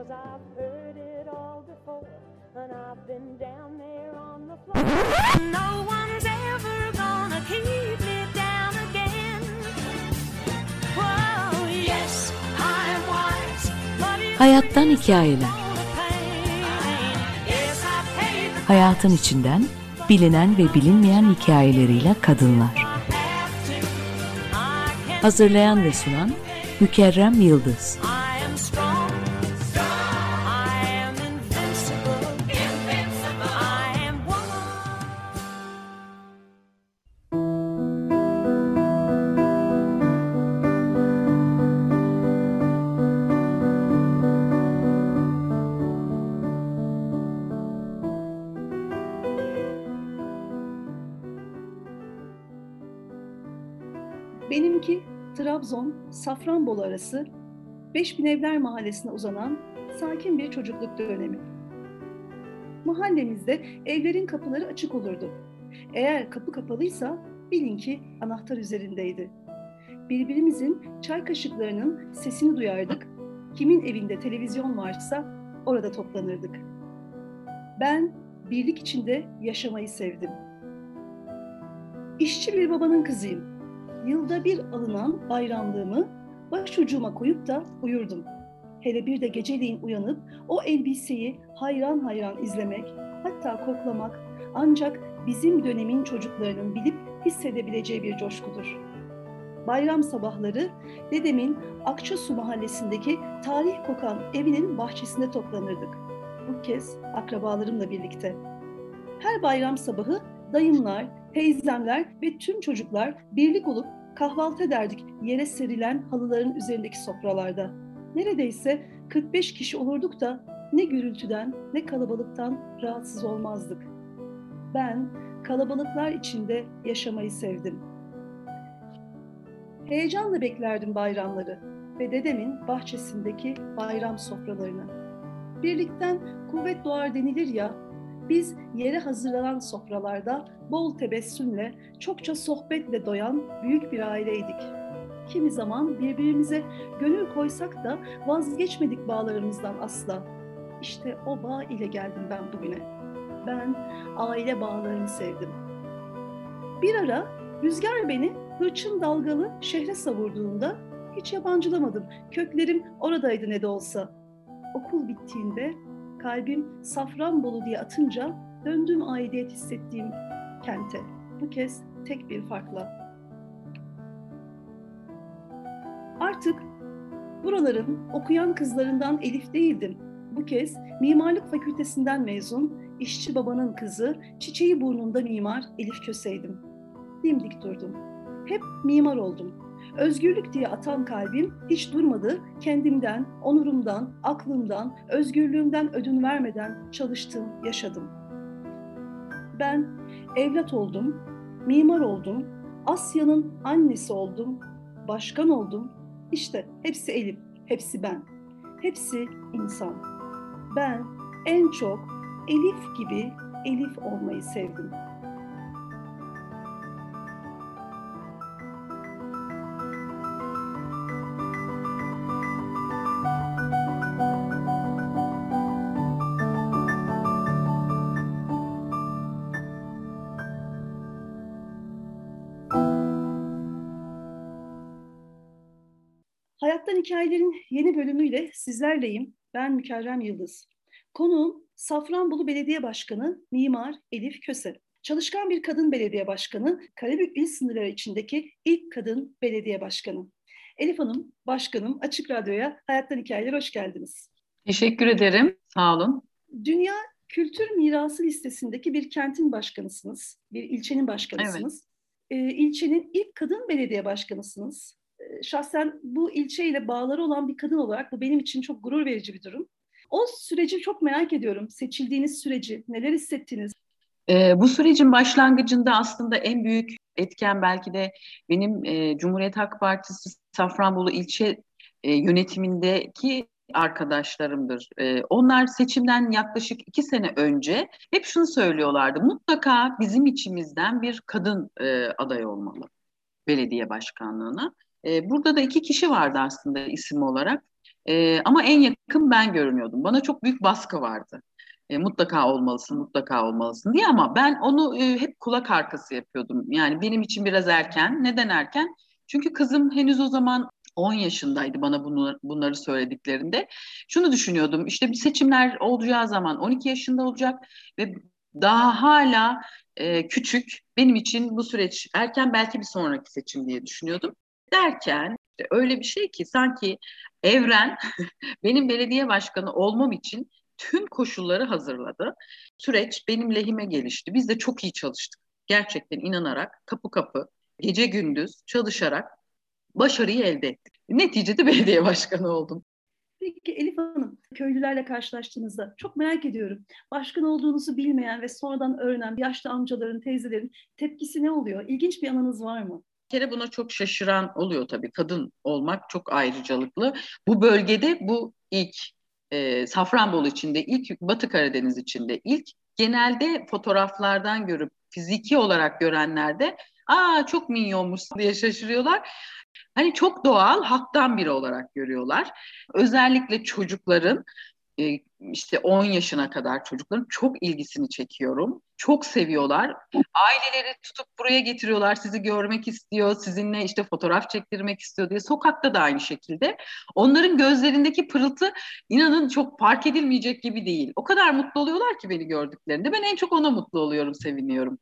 Cause I've heard it all before, and I've been down there on the floor. No one's ever gonna keep me down again. Whoa, yes, I'm wise, but it's Hayattan hikayeler. I Hayatın içinden bilinen ve bilinmeyen hikayeleriyle kadınlar. have to. I can Hazırlayan ve sunan Mükerrem Yıldız. Benimki Trabzon, Safranbolu arası 5000 Evler Mahallesi'ne uzanan sakin bir çocukluk dönemi. Mahallemizde evlerin kapıları açık olurdu. Eğer kapı kapalıysa bilin ki anahtar üzerindeydi. Birbirimizin çay kaşıklarının sesini duyardık. Kimin evinde televizyon varsa orada toplanırdık. Ben birlik içinde yaşamayı sevdim. İşçi bir babanın kızıyım yılda bir alınan bayramlığımı başucuma koyup da uyurdum. Hele bir de geceliğin uyanıp o elbiseyi hayran hayran izlemek, hatta koklamak ancak bizim dönemin çocuklarının bilip hissedebileceği bir coşkudur. Bayram sabahları dedemin Akçasu mahallesindeki tarih kokan evinin bahçesinde toplanırdık. Bu kez akrabalarımla birlikte. Her bayram sabahı dayımlar, teyzemler ve tüm çocuklar birlik olup kahvaltı ederdik yere serilen halıların üzerindeki sofralarda. Neredeyse 45 kişi olurduk da ne gürültüden ne kalabalıktan rahatsız olmazdık. Ben kalabalıklar içinde yaşamayı sevdim. Heyecanla beklerdim bayramları ve dedemin bahçesindeki bayram sofralarını. Birlikten kuvvet doğar denilir ya, biz yere hazırlanan sofralarda bol tebessümle, çokça sohbetle doyan büyük bir aileydik. Kimi zaman birbirimize gönül koysak da vazgeçmedik bağlarımızdan asla. İşte o bağ ile geldim ben bugüne. Ben aile bağlarını sevdim. Bir ara rüzgar beni hırçın dalgalı şehre savurduğunda hiç yabancılamadım. Köklerim oradaydı ne de olsa. Okul bittiğinde kalbim Safranbolu diye atınca döndüm aidiyet hissettiğim kente. Bu kez tek bir farkla. Artık buraların okuyan kızlarından Elif değildim. Bu kez mimarlık fakültesinden mezun, işçi babanın kızı, çiçeği burnunda mimar Elif Köseydim. Dimdik durdum. Hep mimar oldum. Özgürlük diye atan kalbim hiç durmadı. Kendimden, onurumdan, aklımdan, özgürlüğümden ödün vermeden çalıştım, yaşadım. Ben evlat oldum, mimar oldum, Asya'nın annesi oldum, başkan oldum. İşte hepsi Elif, hepsi ben. Hepsi insan. Ben en çok Elif gibi Elif olmayı sevdim. Hikayelerin yeni bölümüyle sizlerleyim. Ben Mükerrem Yıldız. Konuğum Safranbolu Belediye Başkanı Mimar Elif Köse. Çalışkan bir kadın belediye başkanı, Karabük il sınırları içindeki ilk kadın belediye başkanı. Elif Hanım, başkanım Açık Radyo'ya Hayattan Hikayeler hoş geldiniz. Teşekkür ederim. Sağ olun. Dünya Kültür Mirası listesindeki bir kentin başkanısınız, bir ilçenin başkanısınız. Ee, ilçenin ilk kadın belediye başkanısınız. Ee, şahsen bu ilçeyle bağları olan bir kadın olarak bu benim için çok gurur verici bir durum. O süreci çok merak ediyorum. Seçildiğiniz süreci, neler hissettiniz? Ee, bu sürecin başlangıcında aslında en büyük etken belki de benim e, Cumhuriyet Halk Partisi Safranbolu ilçe e, yönetimindeki arkadaşlarımdır. E, onlar seçimden yaklaşık iki sene önce hep şunu söylüyorlardı. Mutlaka bizim içimizden bir kadın e, aday olmalı belediye başkanlığına. E, burada da iki kişi vardı aslında isim olarak. E, ama en yakın ben görünüyordum. Bana çok büyük baskı vardı. E, mutlaka olmalısın, mutlaka olmalısın diye ama ben onu e, hep kulak arkası yapıyordum. Yani benim için biraz erken. Neden erken? Çünkü kızım henüz o zaman 10 yaşındaydı bana bunları söylediklerinde. Şunu düşünüyordum işte bir seçimler olacağı zaman 12 yaşında olacak ve daha hala e, küçük benim için bu süreç erken belki bir sonraki seçim diye düşünüyordum. Derken işte öyle bir şey ki sanki evren benim belediye başkanı olmam için tüm koşulları hazırladı. Süreç benim lehime gelişti. Biz de çok iyi çalıştık. Gerçekten inanarak kapı kapı gece gündüz çalışarak başarıyı elde ettik. Neticede belediye başkanı oldum. Peki Elif Hanım, köylülerle karşılaştığınızda çok merak ediyorum. Başkan olduğunuzu bilmeyen ve sonradan öğrenen yaşlı amcaların, teyzelerin tepkisi ne oluyor? İlginç bir anınız var mı? Kere buna çok şaşıran oluyor tabii. Kadın olmak çok ayrıcalıklı. Bu bölgede bu ilk e, Safranbolu içinde ilk Batı Karadeniz içinde ilk genelde fotoğraflardan görüp fiziki olarak görenlerde aa çok minyonmuş diye şaşırıyorlar. Hani çok doğal halktan biri olarak görüyorlar. Özellikle çocukların işte 10 yaşına kadar çocukların çok ilgisini çekiyorum. Çok seviyorlar. Aileleri tutup buraya getiriyorlar. Sizi görmek istiyor, sizinle işte fotoğraf çektirmek istiyor diye. Sokakta da aynı şekilde. Onların gözlerindeki pırıltı inanın çok fark edilmeyecek gibi değil. O kadar mutlu oluyorlar ki beni gördüklerinde. Ben en çok ona mutlu oluyorum, seviniyorum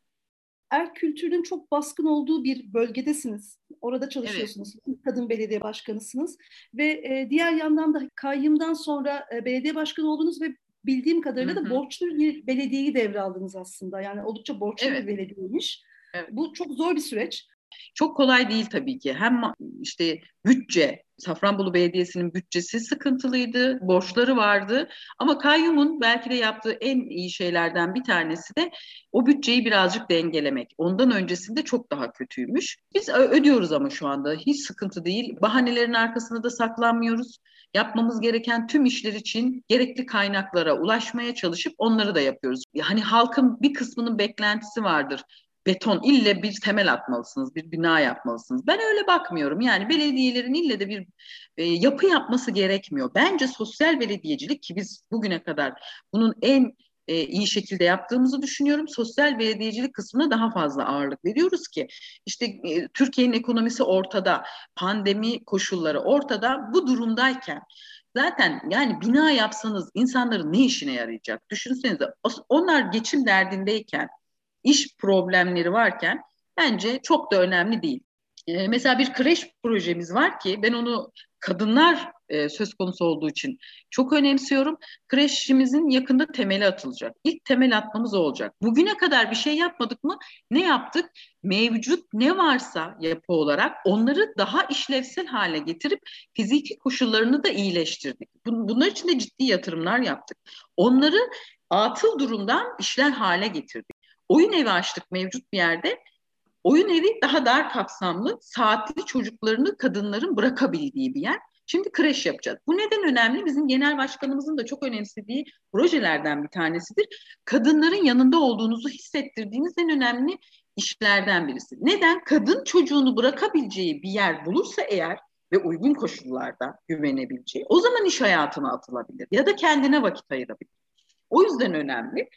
er kültürünün çok baskın olduğu bir bölgedesiniz. Orada çalışıyorsunuz. Evet. Kadın belediye başkanısınız. Ve e, diğer yandan da kayyımdan sonra e, belediye başkanı oldunuz ve bildiğim kadarıyla hı hı. da borçlu bir belediyeyi devraldınız aslında. Yani oldukça borçlu evet. bir belediyeymiş. Evet. Bu çok zor bir süreç. Çok kolay değil tabii ki. Hem işte bütçe, Safranbolu Belediyesi'nin bütçesi sıkıntılıydı, borçları vardı. Ama kayyumun belki de yaptığı en iyi şeylerden bir tanesi de o bütçeyi birazcık dengelemek. Ondan öncesinde çok daha kötüymüş. Biz ödüyoruz ama şu anda hiç sıkıntı değil. Bahanelerin arkasında da saklanmıyoruz. Yapmamız gereken tüm işler için gerekli kaynaklara ulaşmaya çalışıp onları da yapıyoruz. Yani halkın bir kısmının beklentisi vardır beton ille bir temel atmalısınız, bir bina yapmalısınız. Ben öyle bakmıyorum. Yani belediyelerin ille de bir e, yapı yapması gerekmiyor. Bence sosyal belediyecilik ki biz bugüne kadar bunun en e, iyi şekilde yaptığımızı düşünüyorum. Sosyal belediyecilik kısmına daha fazla ağırlık veriyoruz ki işte e, Türkiye'nin ekonomisi ortada, pandemi koşulları ortada. Bu durumdayken Zaten yani bina yapsanız insanların ne işine yarayacak? Düşünsenize onlar geçim derdindeyken iş problemleri varken bence çok da önemli değil. Ee, mesela bir kreş projemiz var ki ben onu kadınlar e, söz konusu olduğu için çok önemsiyorum. Kreşimizin yakında temeli atılacak. İlk temel atmamız olacak. Bugüne kadar bir şey yapmadık mı? Ne yaptık? Mevcut ne varsa yapı olarak onları daha işlevsel hale getirip fiziki koşullarını da iyileştirdik. Bunlar için de ciddi yatırımlar yaptık. Onları atıl durumdan işler hale getirdik oyun evi açtık mevcut bir yerde. Oyun evi daha dar kapsamlı, saatli çocuklarını kadınların bırakabildiği bir yer. Şimdi kreş yapacağız. Bu neden önemli? Bizim genel başkanımızın da çok önemsediği projelerden bir tanesidir. Kadınların yanında olduğunuzu hissettirdiğiniz en önemli işlerden birisi. Neden? Kadın çocuğunu bırakabileceği bir yer bulursa eğer ve uygun koşullarda güvenebileceği o zaman iş hayatına atılabilir ya da kendine vakit ayırabilir. O yüzden önemli.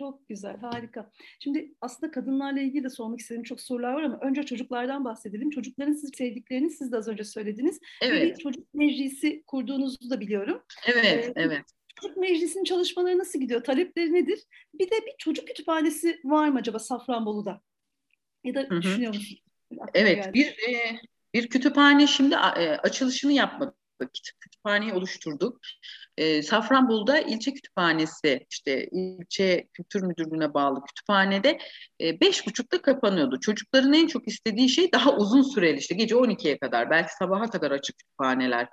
Çok güzel, harika. Şimdi aslında kadınlarla ilgili de sormak istediğim çok sorular var ama önce çocuklardan bahsedelim. Çocukların siz sevdiklerini siz de az önce söylediniz. Evet. bir çocuk meclisi kurduğunuzu da biliyorum. Evet, ee, evet. Çocuk meclisinin çalışmaları nasıl gidiyor? Talepleri nedir? Bir de bir çocuk kütüphanesi var mı acaba Safranbolu'da? Ya da Hı-hı. düşünüyor musunuz? Evet, geldi. bir e, bir kütüphane şimdi e, açılışını yapmadık kütüphaneyi oluşturduk. E, Safranbolu'da ilçe kütüphanesi işte ilçe kültür müdürlüğüne bağlı kütüphanede e, beş buçukta kapanıyordu. Çocukların en çok istediği şey daha uzun süreli işte gece 12'ye kadar belki sabaha kadar açık kütüphaneler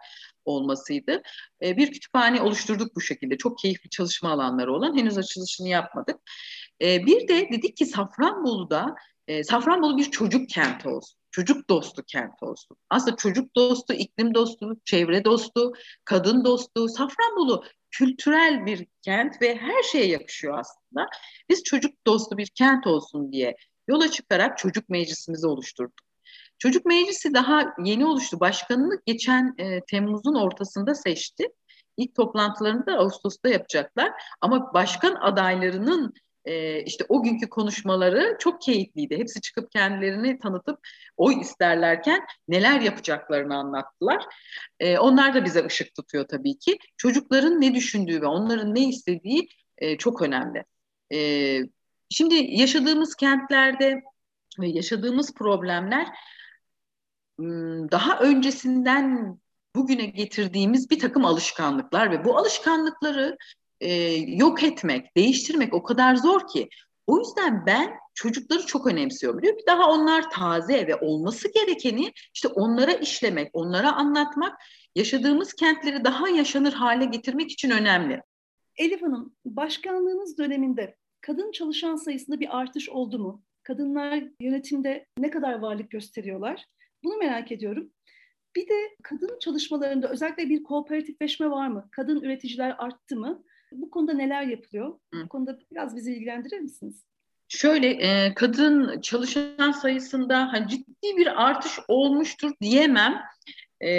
olmasıydı. E, bir kütüphane oluşturduk bu şekilde. Çok keyifli çalışma alanları olan henüz açılışını yapmadık. E, bir de dedik ki Safranbolu'da e, Safranbolu bir çocuk kenti olsun çocuk dostu kent olsun. Aslında çocuk dostu, iklim dostu, çevre dostu, kadın dostu, Safranbolu kültürel bir kent ve her şeye yakışıyor aslında. Biz çocuk dostu bir kent olsun diye yola çıkarak çocuk meclisimizi oluşturduk. Çocuk Meclisi daha yeni oluştu. Başkanını geçen e, Temmuz'un ortasında seçti. İlk toplantılarını da Ağustos'ta yapacaklar. Ama başkan adaylarının e, işte o günkü konuşmaları çok keyifliydi. Hepsi çıkıp kendilerini tanıtıp oy isterlerken neler yapacaklarını anlattılar. E, onlar da bize ışık tutuyor tabii ki. Çocukların ne düşündüğü ve onların ne istediği e, çok önemli. Şimdi yaşadığımız kentlerde ve yaşadığımız problemler daha öncesinden bugüne getirdiğimiz bir takım alışkanlıklar ve bu alışkanlıkları e, yok etmek, değiştirmek o kadar zor ki. O yüzden ben çocukları çok önemsiyorum. Diyor ki daha onlar taze ve olması gerekeni işte onlara işlemek, onlara anlatmak, yaşadığımız kentleri daha yaşanır hale getirmek için önemli. Elif Hanım, başkanlığınız döneminde kadın çalışan sayısında bir artış oldu mu? Kadınlar yönetimde ne kadar varlık gösteriyorlar? Bunu merak ediyorum. Bir de kadın çalışmalarında özellikle bir kooperatifleşme var mı? Kadın üreticiler arttı mı? Bu konuda neler yapılıyor? Hı. Bu konuda biraz bizi ilgilendirir misiniz? Şöyle e, kadın çalışan sayısında hani ciddi bir artış olmuştur diyemem. E,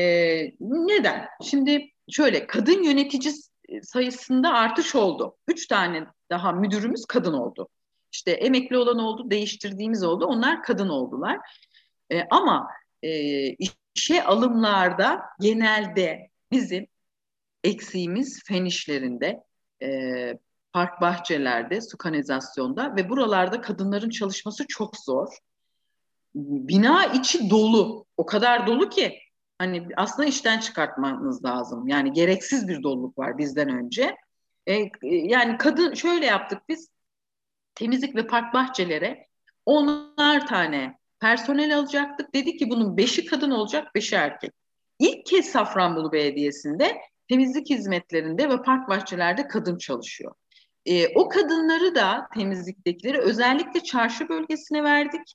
neden? Şimdi şöyle kadın yönetici sayısında artış oldu. Üç tane daha müdürümüz kadın oldu. İşte emekli olan oldu, değiştirdiğimiz oldu. Onlar kadın oldular. E, ama e, işe alımlarda genelde bizim eksiğimiz fen işlerinde, e, park bahçelerde, su kanalizasyonda ve buralarda kadınların çalışması çok zor. Bina içi dolu. O kadar dolu ki hani aslında işten çıkartmanız lazım. Yani gereksiz bir doluluk var bizden önce. E, yani kadın şöyle yaptık biz temizlik ve park bahçelere onlar tane personel alacaktık. Dedi ki bunun beşi kadın olacak, beşi erkek. İlk kez Safranbolu Belediyesi'nde temizlik hizmetlerinde ve park bahçelerde kadın çalışıyor. E, o kadınları da temizliktekileri özellikle çarşı bölgesine verdik.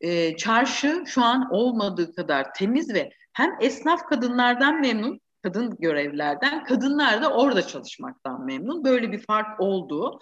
E, çarşı şu an olmadığı kadar temiz ve hem esnaf kadınlardan memnun, kadın görevlerden, kadınlar da orada çalışmaktan memnun. Böyle bir fark oldu.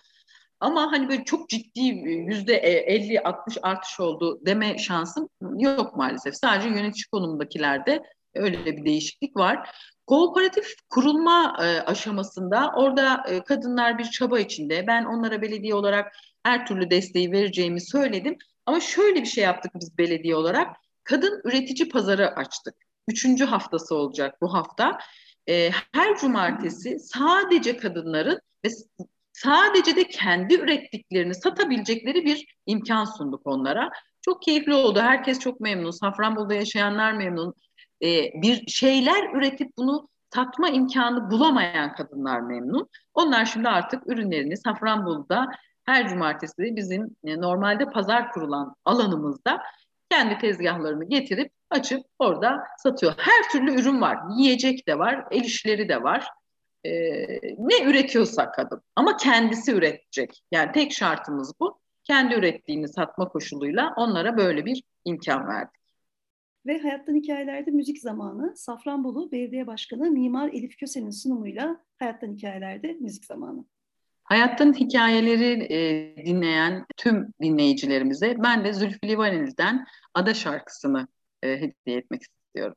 Ama hani böyle çok ciddi yüzde 50-60 artış oldu deme şansım yok maalesef. Sadece yönetici konumundakilerde öyle bir değişiklik var. Kooperatif kurulma e, aşamasında orada e, kadınlar bir çaba içinde. Ben onlara belediye olarak her türlü desteği vereceğimi söyledim. Ama şöyle bir şey yaptık biz belediye olarak. Kadın üretici pazarı açtık. Üçüncü haftası olacak bu hafta. E, her cumartesi sadece kadınların ve sadece de kendi ürettiklerini satabilecekleri bir imkan sunduk onlara. Çok keyifli oldu. Herkes çok memnun. Safranbolu'da yaşayanlar memnun. Ee, bir şeyler üretip bunu satma imkanı bulamayan kadınlar memnun. Onlar şimdi artık ürünlerini Safranbolu'da her cumartesi bizim e, normalde pazar kurulan alanımızda kendi tezgahlarını getirip açıp orada satıyor. Her türlü ürün var. Yiyecek de var, el işleri de var e, ne üretiyorsa kadın ama kendisi üretecek. Yani tek şartımız bu. Kendi ürettiğini satma koşuluyla onlara böyle bir imkan verdik. Ve Hayattan Hikayelerde Müzik Zamanı Safranbolu Belediye Başkanı Mimar Elif Köse'nin sunumuyla Hayattan Hikayelerde Müzik Zamanı. Hayattan hikayeleri e, dinleyen tüm dinleyicilerimize ben de Zülfü Livaneli'den Ada şarkısını e, hediye etmek istiyorum.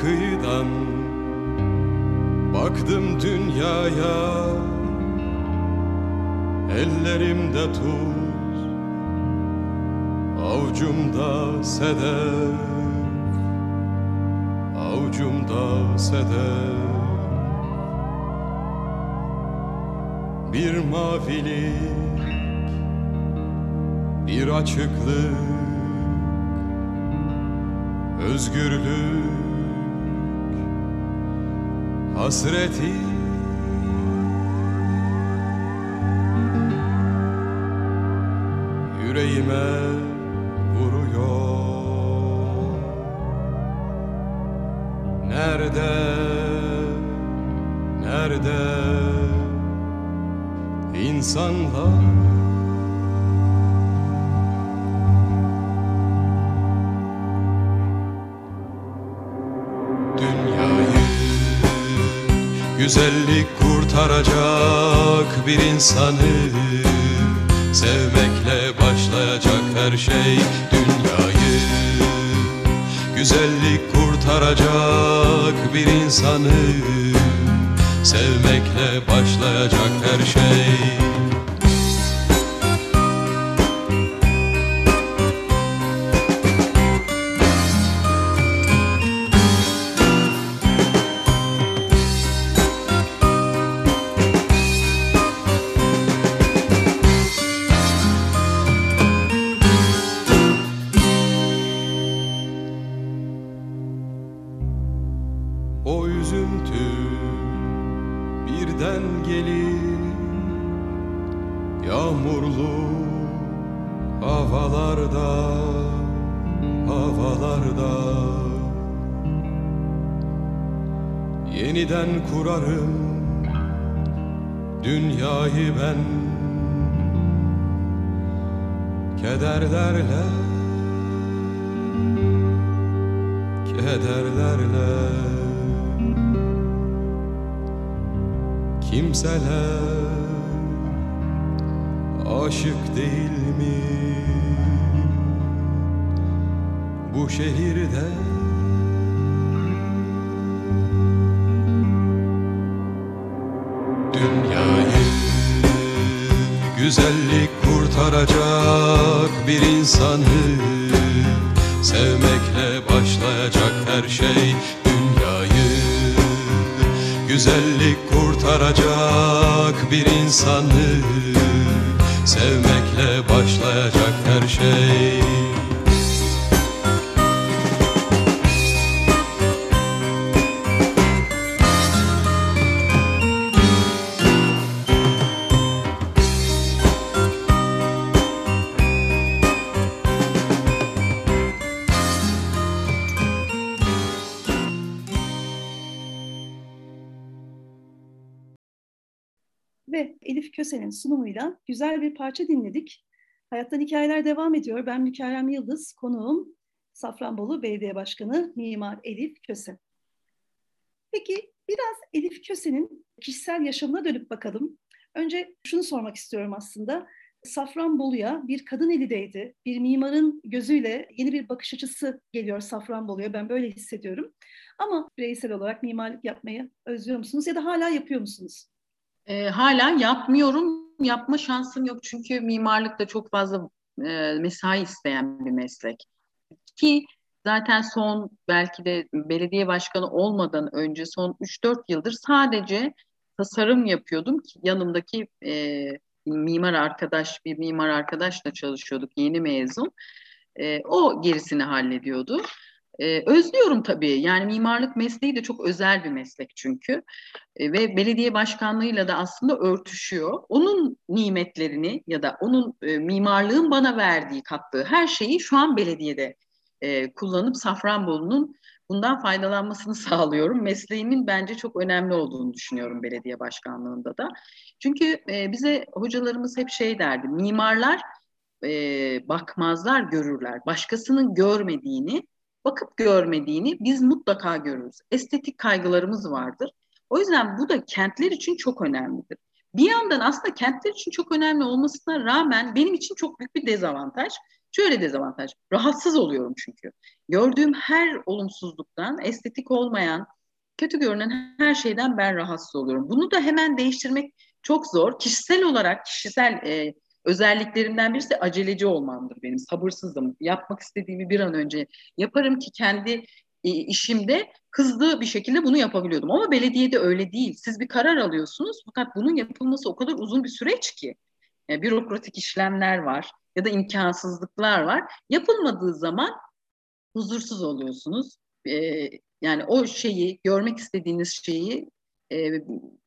Kıyıdan Baktım dünyaya. Ellerimde tuz Avcumda sedef. Avucumda sedef. Bir mavilik Bir açıklık Özgürlük Hasreti. Yüreğime vuruyor. Nerede, nerede? İnsanlar güzellik kurtaracak bir insanı. Sevmekle başlayacak her şey dünyayı. Güzellik kurtaracak bir insanı. Sevmekle başlayacak her şey Kimseler aşık değil mi bu şehirde? Dünyayı güzellik kurtaracak bir insanı Sevmekle başlayacak her şey dünyayı Güzellik kurtaracak bir insanı. Sevmekle başlayacak her şey Köse'nin sunumuyla güzel bir parça dinledik. Hayattan Hikayeler devam ediyor. Ben Mükerrem Yıldız, konuğum Safranbolu Belediye Başkanı Mimar Elif Köse. Peki biraz Elif Köse'nin kişisel yaşamına dönüp bakalım. Önce şunu sormak istiyorum aslında. Safranbolu'ya bir kadın eli değdi. Bir mimarın gözüyle yeni bir bakış açısı geliyor Safranbolu'ya. Ben böyle hissediyorum. Ama bireysel olarak mimarlık yapmayı özlüyor musunuz ya da hala yapıyor musunuz? E, hala yapmıyorum. Yapma şansım yok çünkü mimarlık da çok fazla e, mesai isteyen bir meslek. Ki zaten son belki de belediye başkanı olmadan önce son 3-4 yıldır sadece tasarım yapıyordum ki yanımdaki e, mimar arkadaş, bir mimar arkadaşla çalışıyorduk yeni mezun. E, o gerisini hallediyordu. Ee, özlüyorum tabii. Yani mimarlık mesleği de çok özel bir meslek çünkü. Ee, ve belediye başkanlığıyla da aslında örtüşüyor. Onun nimetlerini ya da onun e, mimarlığın bana verdiği, kattığı her şeyi şu an belediyede e, kullanıp Safranbolu'nun bundan faydalanmasını sağlıyorum. Mesleğimin bence çok önemli olduğunu düşünüyorum belediye başkanlığında da. Çünkü e, bize hocalarımız hep şey derdi, mimarlar e, bakmazlar, görürler. Başkasının görmediğini bakıp görmediğini biz mutlaka görürüz. Estetik kaygılarımız vardır. O yüzden bu da kentler için çok önemlidir. Bir yandan aslında kentler için çok önemli olmasına rağmen benim için çok büyük bir dezavantaj. Şöyle dezavantaj, rahatsız oluyorum çünkü. Gördüğüm her olumsuzluktan, estetik olmayan, kötü görünen her şeyden ben rahatsız oluyorum. Bunu da hemen değiştirmek çok zor. Kişisel olarak, kişisel e, özelliklerimden birisi aceleci olmamdır benim. Sabırsızım. Yapmak istediğimi bir an önce yaparım ki kendi e, işimde hızlı bir şekilde bunu yapabiliyordum. Ama belediyede öyle değil. Siz bir karar alıyorsunuz fakat bunun yapılması o kadar uzun bir süreç ki. Yani bürokratik işlemler var ya da imkansızlıklar var. Yapılmadığı zaman huzursuz oluyorsunuz. Ee, yani o şeyi, görmek istediğiniz şeyi e,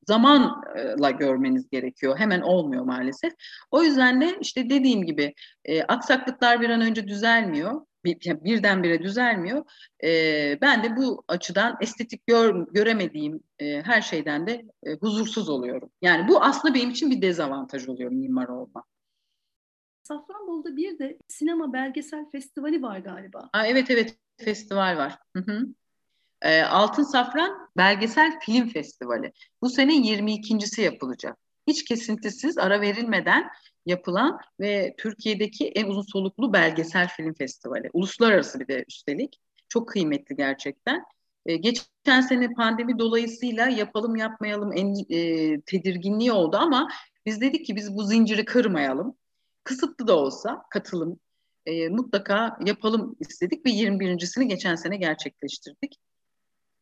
zamanla görmeniz gerekiyor. Hemen olmuyor maalesef. O yüzden de işte dediğim gibi e, aksaklıklar bir an önce düzelmiyor. Bir, birdenbire düzelmiyor. E, ben de bu açıdan estetik gör, göremediğim e, her şeyden de e, huzursuz oluyorum. Yani bu aslında benim için bir dezavantaj oluyor mimar olma. Safranbolu'da bir de sinema belgesel festivali var galiba. Aa, evet evet festival var. Hı hı. E, Altın Safran Belgesel Film Festivali. Bu sene 22.si yapılacak. Hiç kesintisiz, ara verilmeden yapılan ve Türkiye'deki en uzun soluklu belgesel film festivali. Uluslararası bir de üstelik. Çok kıymetli gerçekten. E, geçen sene pandemi dolayısıyla yapalım yapmayalım en, e, tedirginliği oldu ama biz dedik ki biz bu zinciri kırmayalım. Kısıtlı da olsa katılım e, mutlaka yapalım istedik ve 21.sini geçen sene gerçekleştirdik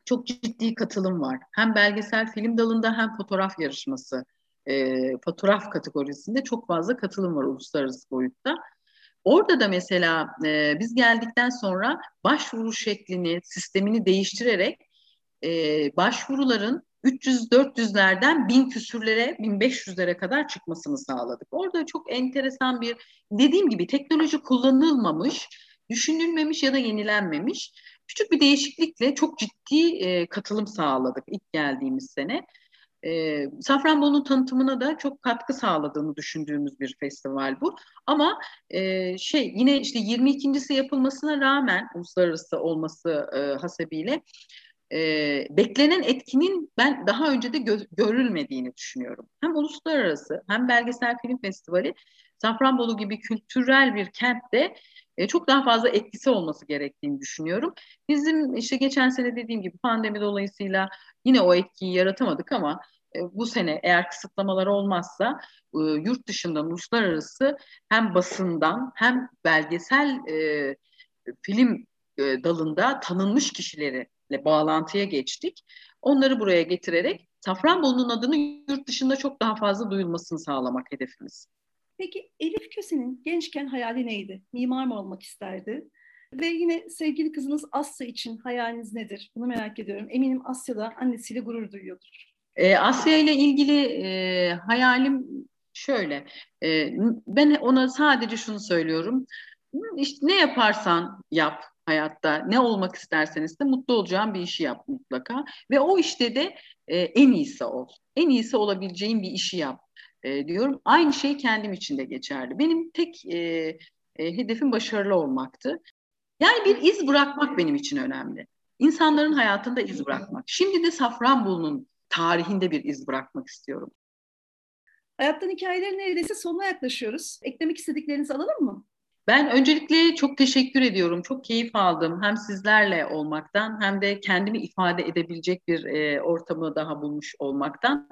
çok ciddi katılım var. Hem belgesel film dalında hem fotoğraf yarışması, e, fotoğraf kategorisinde çok fazla katılım var uluslararası boyutta. Orada da mesela e, biz geldikten sonra başvuru şeklini, sistemini değiştirerek e, başvuruların 300-400'lerden 1000 küsürlere, 1500'lere kadar çıkmasını sağladık. Orada çok enteresan bir, dediğim gibi teknoloji kullanılmamış, düşünülmemiş ya da yenilenmemiş küçük bir değişiklikle çok ciddi e, katılım sağladık ilk geldiğimiz sene. E, Safranbolu'nun tanıtımına da çok katkı sağladığını düşündüğümüz bir festival bu. Ama e, şey yine işte 22.si yapılmasına rağmen uluslararası olması e, hasebiyle e, beklenen etkinin ben daha önce de gö- görülmediğini düşünüyorum. Hem uluslararası hem belgesel film festivali Safranbolu gibi kültürel bir kentte e, çok daha fazla etkisi olması gerektiğini düşünüyorum. Bizim işte geçen sene dediğim gibi pandemi dolayısıyla yine o etkiyi yaratamadık ama e, bu sene eğer kısıtlamalar olmazsa e, yurt dışından uluslararası hem basından hem belgesel film dalında tanınmış kişilerle bağlantıya geçtik. Onları buraya getirerek Safranbolu'nun adını yurt dışında çok daha fazla duyulmasını sağlamak hedefimiz. Peki Elif Köse'nin gençken hayali neydi? Mimar mı olmak isterdi? Ve yine sevgili kızınız Asya için hayaliniz nedir? Bunu merak ediyorum. Eminim Asya da annesiyle gurur duyuyordur. E, Asya ile ilgili e, hayalim şöyle. E, ben ona sadece şunu söylüyorum. İşte ne yaparsan yap hayatta, ne olmak isterseniz de mutlu olacağın bir işi yap mutlaka. Ve o işte de e, en iyisi ol. En iyisi olabileceğin bir işi yap e, diyorum. Aynı şey kendim için de geçerli. Benim tek e, e, hedefim başarılı olmaktı. Yani bir iz bırakmak benim için önemli. İnsanların hayatında iz bırakmak. Şimdi de Safranbolu'nun tarihinde bir iz bırakmak istiyorum. Hayattan hikayelerin neredeyse sonuna yaklaşıyoruz. Eklemek istediklerinizi alalım mı? Ben öncelikle çok teşekkür ediyorum. Çok keyif aldım. Hem sizlerle olmaktan hem de kendimi ifade edebilecek bir e, ortamı daha bulmuş olmaktan.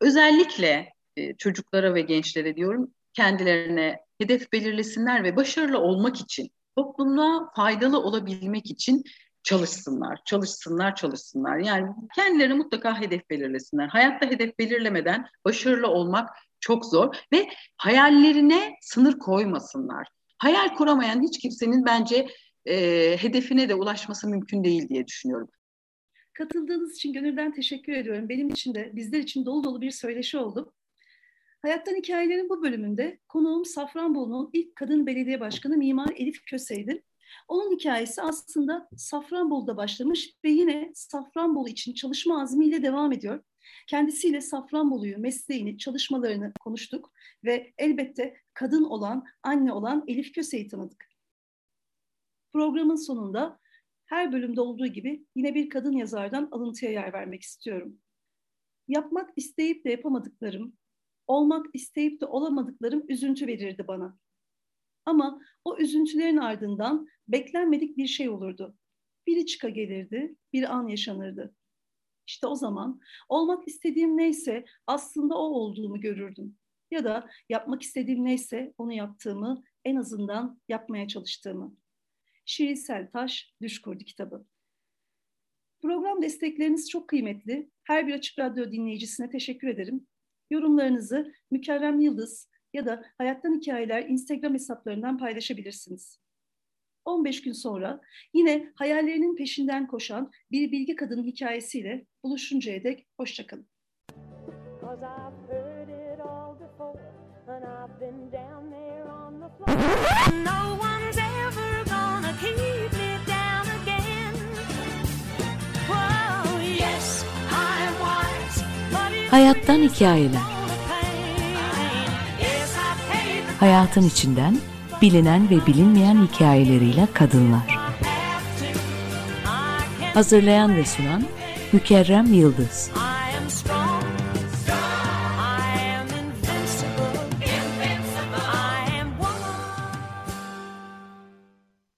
Özellikle e, çocuklara ve gençlere diyorum kendilerine hedef belirlesinler ve başarılı olmak için toplumuna faydalı olabilmek için çalışsınlar, çalışsınlar, çalışsınlar. Yani kendilerine mutlaka hedef belirlesinler. Hayatta hedef belirlemeden başarılı olmak çok zor ve hayallerine sınır koymasınlar. Hayal kuramayan hiç kimsenin bence e, hedefine de ulaşması mümkün değil diye düşünüyorum. Katıldığınız için gönülden teşekkür ediyorum. Benim için de bizler için dolu dolu bir söyleşi oldu. Hayattan Hikayelerin bu bölümünde konuğum Safranbolu'nun ilk kadın belediye başkanı Mimar Elif Köse'ydi. Onun hikayesi aslında Safranbolu'da başlamış ve yine Safranbolu için çalışma azmiyle devam ediyor. Kendisiyle Safranbolu'yu, mesleğini, çalışmalarını konuştuk ve elbette kadın olan, anne olan Elif Köse'yi tanıdık. Programın sonunda her bölümde olduğu gibi yine bir kadın yazardan alıntıya yer vermek istiyorum. Yapmak isteyip de yapamadıklarım, olmak isteyip de olamadıklarım üzüntü verirdi bana. Ama o üzüntülerin ardından beklenmedik bir şey olurdu. Biri çıka gelirdi, bir an yaşanırdı. İşte o zaman olmak istediğim neyse aslında o olduğumu görürdüm. Ya da yapmak istediğim neyse onu yaptığımı, en azından yapmaya çalıştığımı. Şiirsel Taş Düş Kurdu kitabı. Program destekleriniz çok kıymetli. Her bir Açık Radyo dinleyicisine teşekkür ederim. Yorumlarınızı Mükerrem Yıldız ya da Hayattan Hikayeler Instagram hesaplarından paylaşabilirsiniz. 15 gün sonra yine hayallerinin peşinden koşan bir bilgi kadının hikayesiyle buluşuncaya dek hoşçakalın. Cause Hayattan hikayeler. Hayatın içinden bilinen ve bilinmeyen hikayeleriyle kadınlar. Hazırlayan ve sunan Mükerrem Yıldız.